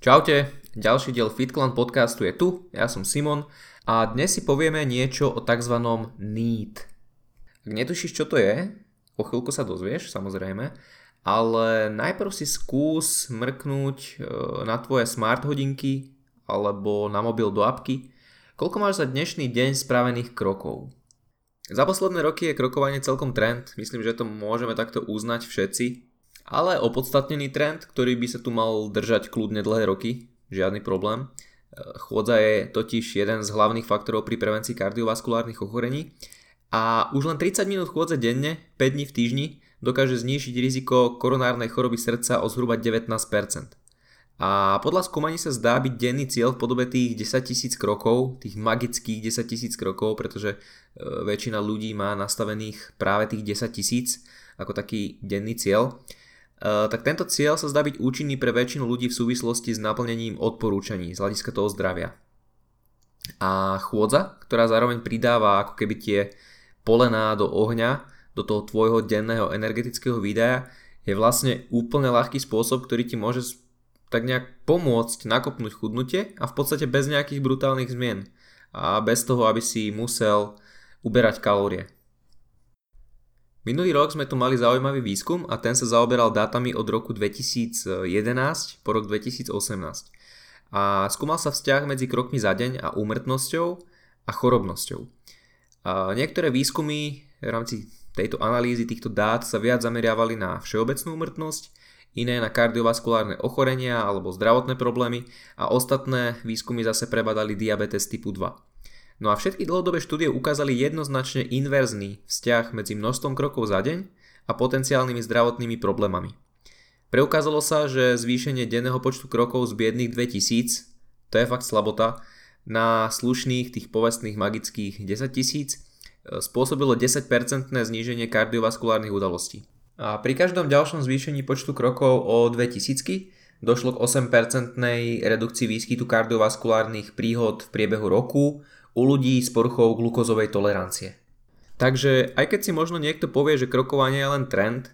Čaute, ďalší diel FitClan podcastu je tu, ja som Simon a dnes si povieme niečo o tzv. need. Ak netušíš, čo to je, o chvíľku sa dozvieš, samozrejme, ale najprv si skús mrknúť e, na tvoje smart hodinky alebo na mobil do apky, koľko máš za dnešný deň spravených krokov. Za posledné roky je krokovanie celkom trend, myslím, že to môžeme takto uznať všetci, ale opodstatnený trend, ktorý by sa tu mal držať kľudne dlhé roky, žiadny problém. Chôdza je totiž jeden z hlavných faktorov pri prevencii kardiovaskulárnych ochorení a už len 30 minút chôdze denne, 5 dní v týždni, dokáže znížiť riziko koronárnej choroby srdca o zhruba 19%. A podľa skúmaní sa zdá byť denný cieľ v podobe tých 10 tisíc krokov, tých magických 10 tisíc krokov, pretože e, väčšina ľudí má nastavených práve tých 10 tisíc ako taký denný cieľ. Eh, tak tento cieľ sa zdá byť účinný pre väčšinu ľudí v súvislosti s naplnením odporúčaní z hľadiska toho zdravia. A chôdza, ktorá zároveň pridáva ako keby tie polená do ohňa, do toho tvojho denného energetického výdaja, je vlastne úplne ľahký spôsob, ktorý ti môže tak nejak pomôcť nakopnúť chudnutie a v podstate bez nejakých brutálnych zmien a bez toho, aby si musel uberať kalórie. Minulý rok sme tu mali zaujímavý výskum a ten sa zaoberal dátami od roku 2011 po rok 2018. A skúmal sa vzťah medzi krokmi za deň a úmrtnosťou a chorobnosťou. A niektoré výskumy v rámci tejto analýzy týchto dát sa viac zameriavali na všeobecnú úmrtnosť, iné na kardiovaskulárne ochorenia alebo zdravotné problémy a ostatné výskumy zase prebadali diabetes typu 2. No a všetky dlhodobé štúdie ukázali jednoznačne inverzný vzťah medzi množstvom krokov za deň a potenciálnymi zdravotnými problémami. Preukázalo sa, že zvýšenie denného počtu krokov z biedných 2000, to je fakt slabota, na slušných tých povestných magických 10 tisíc e, spôsobilo 10% zníženie kardiovaskulárnych udalostí. A pri každom ďalšom zvýšení počtu krokov o 2000 došlo k 8% redukcii výskytu kardiovaskulárnych príhod v priebehu roku, u ľudí s poruchou glukozovej tolerancie. Takže aj keď si možno niekto povie, že krokovanie je len trend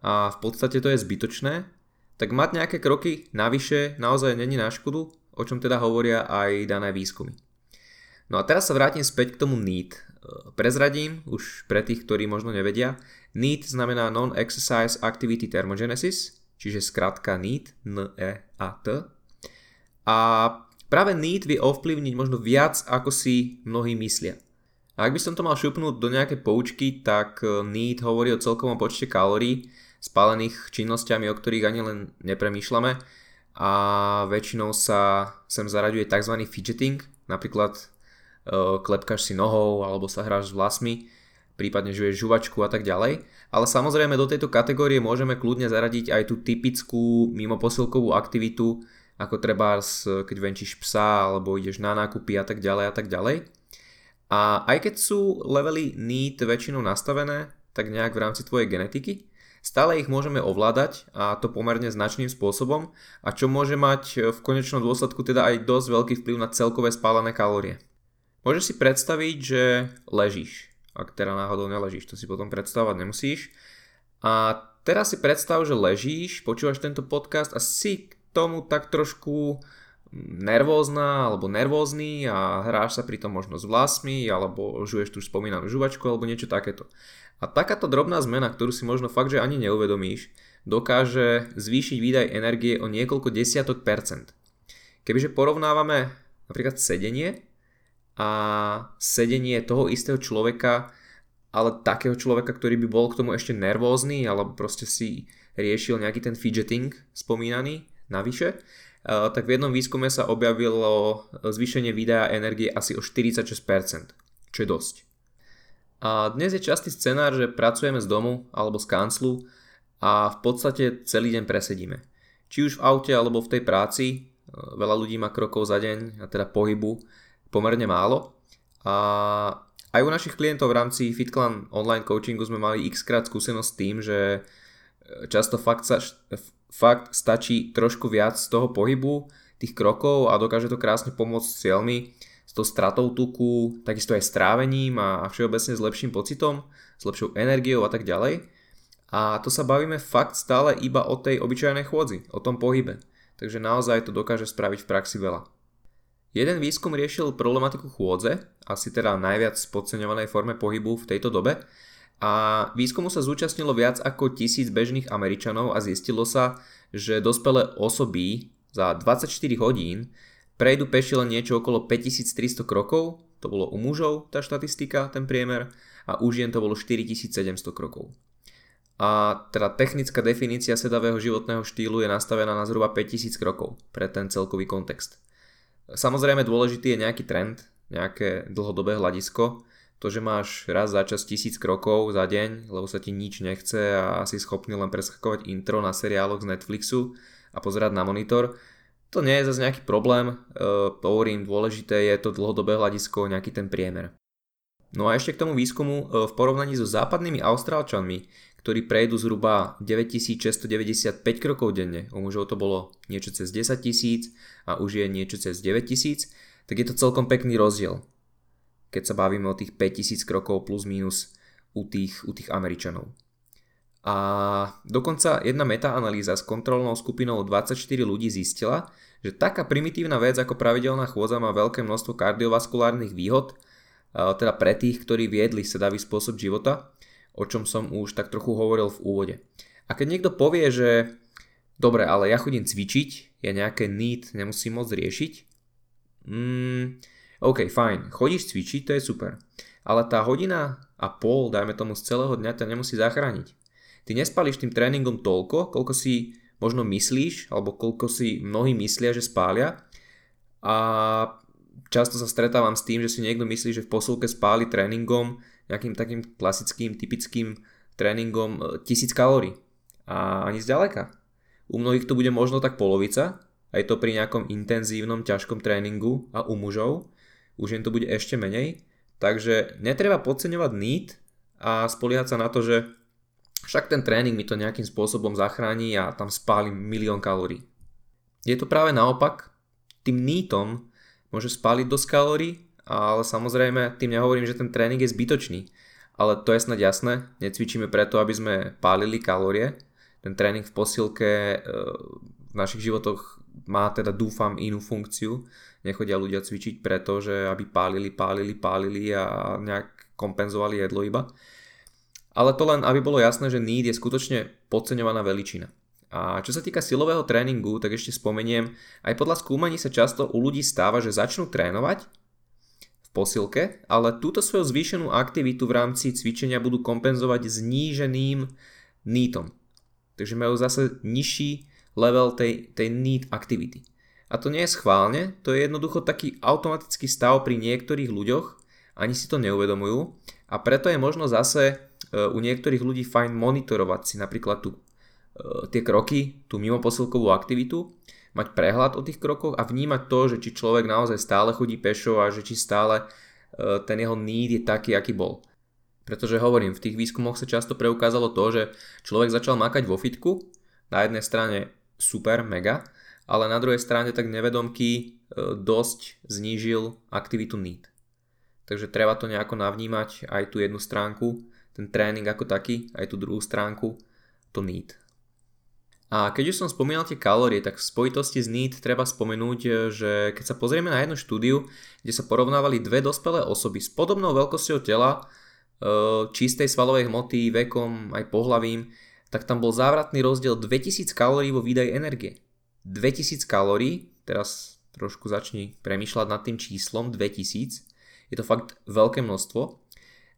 a v podstate to je zbytočné, tak mať nejaké kroky navyše naozaj není na škodu, o čom teda hovoria aj dané výskumy. No a teraz sa vrátim späť k tomu NEAT. Prezradím, už pre tých, ktorí možno nevedia, NEAT znamená Non-Exercise Activity Thermogenesis, čiže skratka NEAT, N-E-A-T. A Práve need vie ovplyvniť možno viac, ako si mnohí myslia. A ak by som to mal šupnúť do nejaké poučky, tak e, need hovorí o celkovom počte kalórií spálených činnosťami, o ktorých ani len nepremýšľame a väčšinou sa sem zaraďuje tzv. fidgeting, napríklad uh, klepkáš si nohou alebo sa hráš s vlasmi, prípadne žuješ žuvačku a tak ďalej. Ale samozrejme do tejto kategórie môžeme kľudne zaradiť aj tú typickú mimoposilkovú aktivitu, ako treba keď venčíš psa alebo ideš na nákupy a tak ďalej a tak ďalej. A aj keď sú levely need väčšinou nastavené, tak nejak v rámci tvojej genetiky, stále ich môžeme ovládať a to pomerne značným spôsobom a čo môže mať v konečnom dôsledku teda aj dosť veľký vplyv na celkové spálené kalórie. Môžeš si predstaviť, že ležíš. Ak teda náhodou neležíš, to si potom predstavovať nemusíš. A teraz si predstav, že ležíš, počúvaš tento podcast a si tomu tak trošku nervózna alebo nervózny a hráš sa pritom možno s vlasmi alebo žuješ tú spomínanú žuvačku alebo niečo takéto. A takáto drobná zmena, ktorú si možno fakt, že ani neuvedomíš, dokáže zvýšiť výdaj energie o niekoľko desiatok percent. Kebyže porovnávame napríklad sedenie a sedenie toho istého človeka, ale takého človeka, ktorý by bol k tomu ešte nervózny alebo proste si riešil nejaký ten fidgeting spomínaný, navyše, eh, tak v jednom výskume sa objavilo zvýšenie výdaja energie asi o 46%, čo je dosť. A dnes je častý scenár, že pracujeme z domu alebo z kanclu a v podstate celý deň presedíme. Či už v aute alebo v tej práci, eh, veľa ľudí má krokov za deň a teda pohybu pomerne málo. A aj u našich klientov v rámci FitClan online coachingu sme mali x krát skúsenosť s tým, že eh, často fakt sa, fakt stačí trošku viac z toho pohybu, tých krokov a dokáže to krásne pomôcť s cieľmi, s tou stratou tuku, takisto aj strávením a všeobecne s lepším pocitom, s lepšou energiou a tak ďalej. A to sa bavíme fakt stále iba o tej obyčajnej chôdzi, o tom pohybe. takže naozaj to dokáže spraviť v praxi veľa. Jeden výskum riešil problematiku chôdze, asi teda najviac podceňovanej forme pohybu v tejto dobe, a výskumu sa zúčastnilo viac ako tisíc bežných Američanov a zistilo sa, že dospelé osoby za 24 hodín prejdu peši len niečo okolo 5300 krokov, to bolo u mužov tá štatistika, ten priemer, a u žien to bolo 4700 krokov. A teda technická definícia sedavého životného štýlu je nastavená na zhruba 5000 krokov pre ten celkový kontext. Samozrejme dôležitý je nejaký trend, nejaké dlhodobé hľadisko, to, že máš raz za čas tisíc krokov za deň, lebo sa ti nič nechce a si schopný len preskakovať intro na seriáloch z Netflixu a pozerať na monitor, to nie je zase nejaký problém, e, hovorím, dôležité je to dlhodobé hľadisko, nejaký ten priemer. No a ešte k tomu výskumu e, v porovnaní so západnými Austrálčanmi, ktorí prejdú zhruba 9695 krokov denne, u mužov to bolo niečo cez 10 tisíc a už je niečo cez 9 tisíc, tak je to celkom pekný rozdiel keď sa bavíme o tých 5000 krokov plus minus u tých, u tých Američanov. A dokonca jedna metaanalýza s kontrolnou skupinou 24 ľudí zistila, že taká primitívna vec ako pravidelná chôdza má veľké množstvo kardiovaskulárnych výhod, teda pre tých, ktorí viedli sedavý spôsob života, o čom som už tak trochu hovoril v úvode. A keď niekto povie, že dobre, ale ja chodím cvičiť, ja nejaké need nemusím moc riešiť, mm, OK, fajn, chodíš cvičiť, to je super. Ale tá hodina a pol, dajme tomu z celého dňa, ťa nemusí zachrániť. Ty nespališ tým tréningom toľko, koľko si možno myslíš, alebo koľko si mnohí myslia, že spália. A často sa stretávam s tým, že si niekto myslí, že v posilke spáli tréningom, nejakým takým klasickým, typickým tréningom 1000 e, kalórií. A ani zďaleka. U mnohých to bude možno tak polovica, aj to pri nejakom intenzívnom, ťažkom tréningu a u mužov už jen to bude ešte menej. Takže netreba podceňovať need a spoliehať sa na to, že však ten tréning mi to nejakým spôsobom zachráni a tam spálim milión kalórií. Je to práve naopak, tým nítom môže spáliť dosť kalórií, ale samozrejme tým nehovorím, že ten tréning je zbytočný. Ale to je snad jasné, necvičíme preto, aby sme pálili kalórie. Ten tréning v posilke e, v našich životoch má teda dúfam inú funkciu. Nechodia ľudia cvičiť preto, že aby pálili, pálili, pálili a nejak kompenzovali jedlo iba. Ale to len, aby bolo jasné, že need je skutočne podceňovaná veličina. A čo sa týka silového tréningu, tak ešte spomeniem, aj podľa skúmaní sa často u ľudí stáva, že začnú trénovať v posilke, ale túto svoju zvýšenú aktivitu v rámci cvičenia budú kompenzovať zníženým nítom. Takže majú zase nižší level tej, tej need activity. A to nie je schválne, to je jednoducho taký automatický stav pri niektorých ľuďoch, ani si to neuvedomujú a preto je možno zase e, u niektorých ľudí fajn monitorovať si napríklad tu, e, tie kroky, tú mimo posilkovú aktivitu, mať prehľad o tých krokoch a vnímať to, že či človek naozaj stále chodí pešo a že či stále e, ten jeho need je taký, aký bol. Pretože hovorím, v tých výskumoch sa často preukázalo to, že človek začal makať vo fitku, na jednej strane super, mega, ale na druhej strane tak nevedomky e, dosť znížil aktivitu NEED. Takže treba to nejako navnímať aj tú jednu stránku, ten tréning ako taký, aj tú druhú stránku, to NEED. A keď už som spomínal tie kalórie, tak v spojitosti s NEED treba spomenúť, e, že keď sa pozrieme na jednu štúdiu, kde sa porovnávali dve dospelé osoby s podobnou veľkosťou tela, e, čistej svalovej hmoty, vekom, aj pohlavím, tak tam bol závratný rozdiel 2000 kalórií vo výdaji energie. 2000 kalórií, teraz trošku začni premýšľať nad tým číslom 2000, je to fakt veľké množstvo,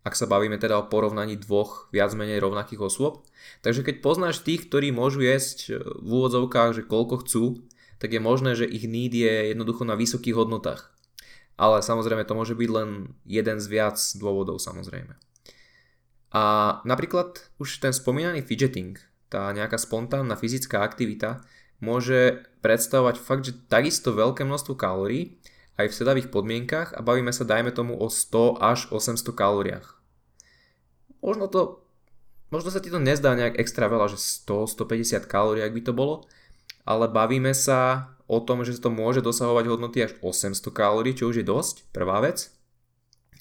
ak sa bavíme teda o porovnaní dvoch viac menej rovnakých osôb. Takže keď poznáš tých, ktorí môžu jesť v úvodzovkách, že koľko chcú, tak je možné, že ich need je jednoducho na vysokých hodnotách. Ale samozrejme to môže byť len jeden z viac dôvodov samozrejme. A napríklad už ten spomínaný fidgeting, tá nejaká spontánna fyzická aktivita, môže predstavovať fakt, že takisto veľké množstvo kalórií aj v sedavých podmienkach a bavíme sa dajme tomu o 100 až 800 kalóriách. Možno to možno sa ti to nezdá nejak extra veľa, že 100-150 kalórií, ak by to bolo, ale bavíme sa o tom, že to môže dosahovať hodnoty až 800 kalórií, čo už je dosť, prvá vec.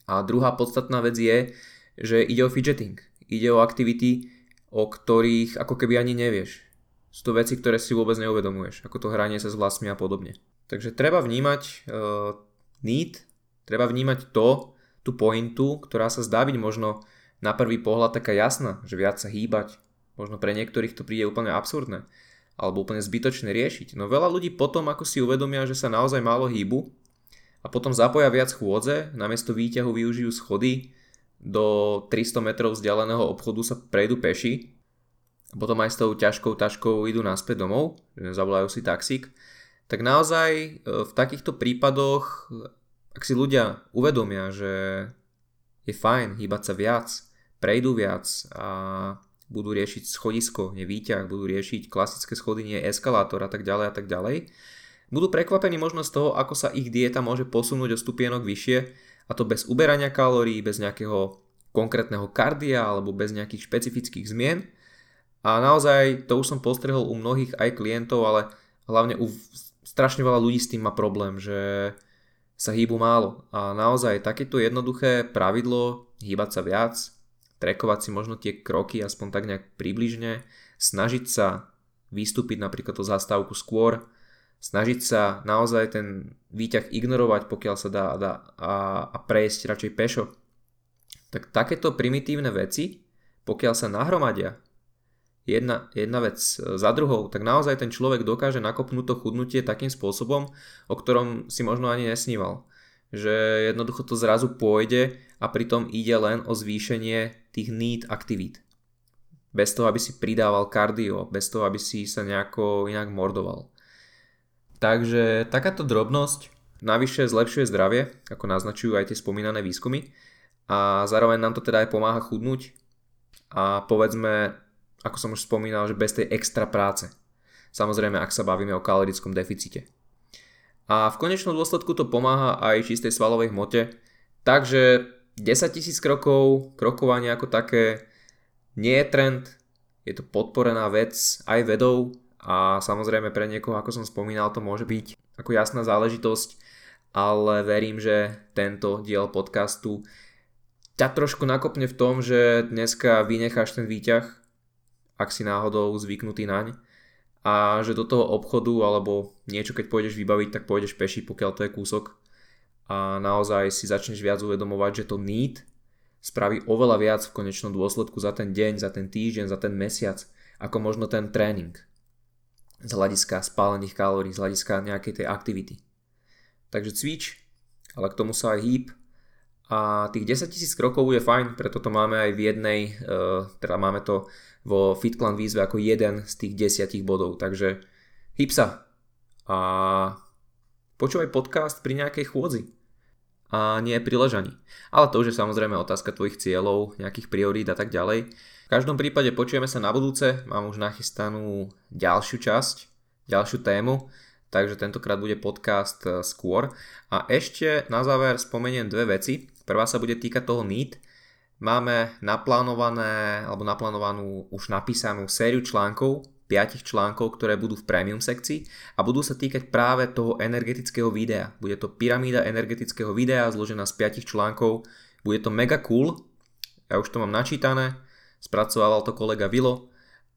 A druhá podstatná vec je, že ide o fidgeting. Ide o aktivity, o ktorých ako keby ani nevieš. Sú to veci, ktoré si vôbec neuvedomuješ, ako to hranie sa s vlastmi a podobne. Takže treba vnímať uh, need, treba vnímať to, tú pointu, ktorá sa zdá byť možno na prvý pohľad taká jasná, že viac sa hýbať. Možno pre niektorých to príde úplne absurdné alebo úplne zbytočné riešiť. No veľa ľudí potom, ako si uvedomia, že sa naozaj málo hýbu a potom zapoja viac chôdze, namiesto výťahu využijú schody, do 300 metrov vzdialeného obchodu sa prejdú peši. Potom aj s tou ťažkou taškou idú naspäť domov, zavolajú si taxík, tak naozaj e, v takýchto prípadoch, ak si ľudia uvedomia, že je fajn hýbať sa viac, prejdú viac a budú riešiť schodisko, nie výťah, budú riešiť klasické schody, nie eskalátor a tak ďalej a tak ďalej, budú prekvapení možno z toho, ako sa ich dieta môže posunúť o stupienok vyššie a to bez uberania kalórií, bez nejakého konkrétneho kardia alebo bez nejakých špecifických zmien. A naozaj to už som postrehol u mnohých aj klientov, ale hlavne u strašne veľa ľudí s tým má problém, že sa hýbu málo. A naozaj takéto jednoduché pravidlo, hýbať sa viac, trekovať si možno tie kroky aspoň tak nejak približne, snažiť sa vystúpiť napríklad tú zastávku skôr, snažiť sa naozaj ten výťah ignorovať, pokiaľ sa dá, dá a, a prejsť radšej pešo. Tak takéto primitívne veci, pokiaľ sa nahromadia jedna, jedna vec za druhou, tak naozaj ten človek dokáže nakopnúť to chudnutie takým spôsobom, o ktorom si možno ani nesníval. Že jednoducho to zrazu pôjde a pritom ide len o zvýšenie tých need aktivít. Bez toho, aby si pridával kardio, bez toho, aby si sa nejako inak mordoval. Takže takáto drobnosť navyše zlepšuje zdravie, ako naznačujú aj tie spomínané výskumy a zároveň nám to teda aj pomáha chudnúť a povedzme, ako som už spomínal, že bez tej extra práce. Samozrejme, ak sa bavíme o kalorickom deficite. A v konečnom dôsledku to pomáha aj čistej svalovej hmote, takže 10 tisíc krokov, krokovanie ako také nie je trend, je to podporená vec aj vedou, a samozrejme pre niekoho, ako som spomínal, to môže byť ako jasná záležitosť, ale verím, že tento diel podcastu ťa trošku nakopne v tom, že dneska vynecháš ten výťah, ak si náhodou zvyknutý naň a že do toho obchodu alebo niečo keď pôjdeš vybaviť, tak pôjdeš peši, pokiaľ to je kúsok. A naozaj si začneš viac uvedomovať, že to need spraví oveľa viac v konečnom dôsledku za ten deň, za ten týždeň, za ten mesiac, ako možno ten tréning z hľadiska spálených kalórií, z hľadiska nejakej tej aktivity. Takže cvič, ale k tomu sa aj hýb a tých 10 tisíc krokov je fajn, preto to máme aj v jednej, uh, teda máme to vo FitClan výzve ako jeden z tých 10 bodov, takže hýb sa a počúvaj podcast pri nejakej chôdzi a nie pri ležaní. Ale to už je samozrejme otázka tvojich cieľov, nejakých priorít a tak ďalej. V každom prípade počujeme sa na budúce, mám už nachystanú ďalšiu časť, ďalšiu tému, takže tentokrát bude podcast e, skôr. A ešte na záver spomeniem dve veci. Prvá sa bude týkať toho NEET. Máme naplánované, alebo naplánovanú už napísanú sériu článkov, 5 článkov, ktoré budú v premium sekcii a budú sa týkať práve toho energetického videa. Bude to pyramída energetického videa zložená z 5 článkov. Bude to mega cool, ja už to mám načítané, Spracovával to kolega Vilo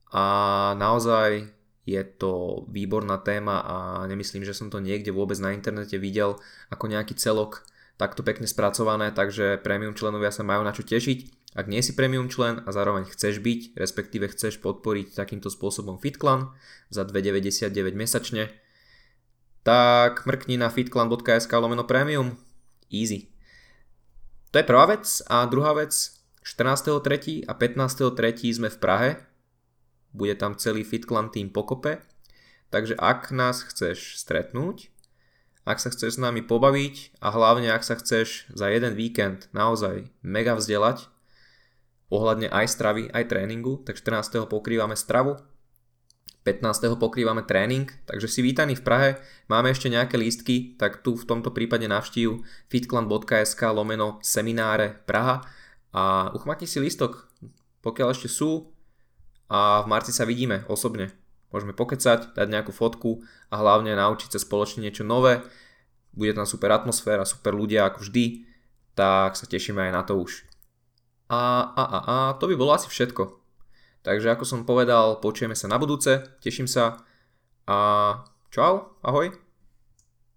a naozaj je to výborná téma a nemyslím, že som to niekde vôbec na internete videl ako nejaký celok takto pekne spracované, takže premium členovia sa majú na čo tešiť. Ak nie si premium člen a zároveň chceš byť, respektíve chceš podporiť takýmto spôsobom FitClan za 2,99 mesačne, tak mrkni na fitclan.sk lomeno premium. Easy. To je prvá vec. A druhá vec, 14.3. a 15.3. sme v Prahe. Bude tam celý FitClan tým pokope. Takže ak nás chceš stretnúť, ak sa chceš s nami pobaviť a hlavne ak sa chceš za jeden víkend naozaj mega vzdelať, ohľadne aj stravy, aj tréningu, tak 14. pokrývame stravu, 15. pokrývame tréning, takže si vítaný v Prahe, máme ešte nejaké lístky, tak tu v tomto prípade navštív fitclan.sk lomeno semináre Praha a uchmatni si listok, pokiaľ ešte sú a v marci sa vidíme osobne. Môžeme pokecať, dať nejakú fotku a hlavne naučiť sa spoločne niečo nové. Bude tam super atmosféra, super ľudia ako vždy, tak sa tešíme aj na to už. A, a, a, a to by bolo asi všetko. Takže ako som povedal, počujeme sa na budúce, teším sa a čau, ahoj.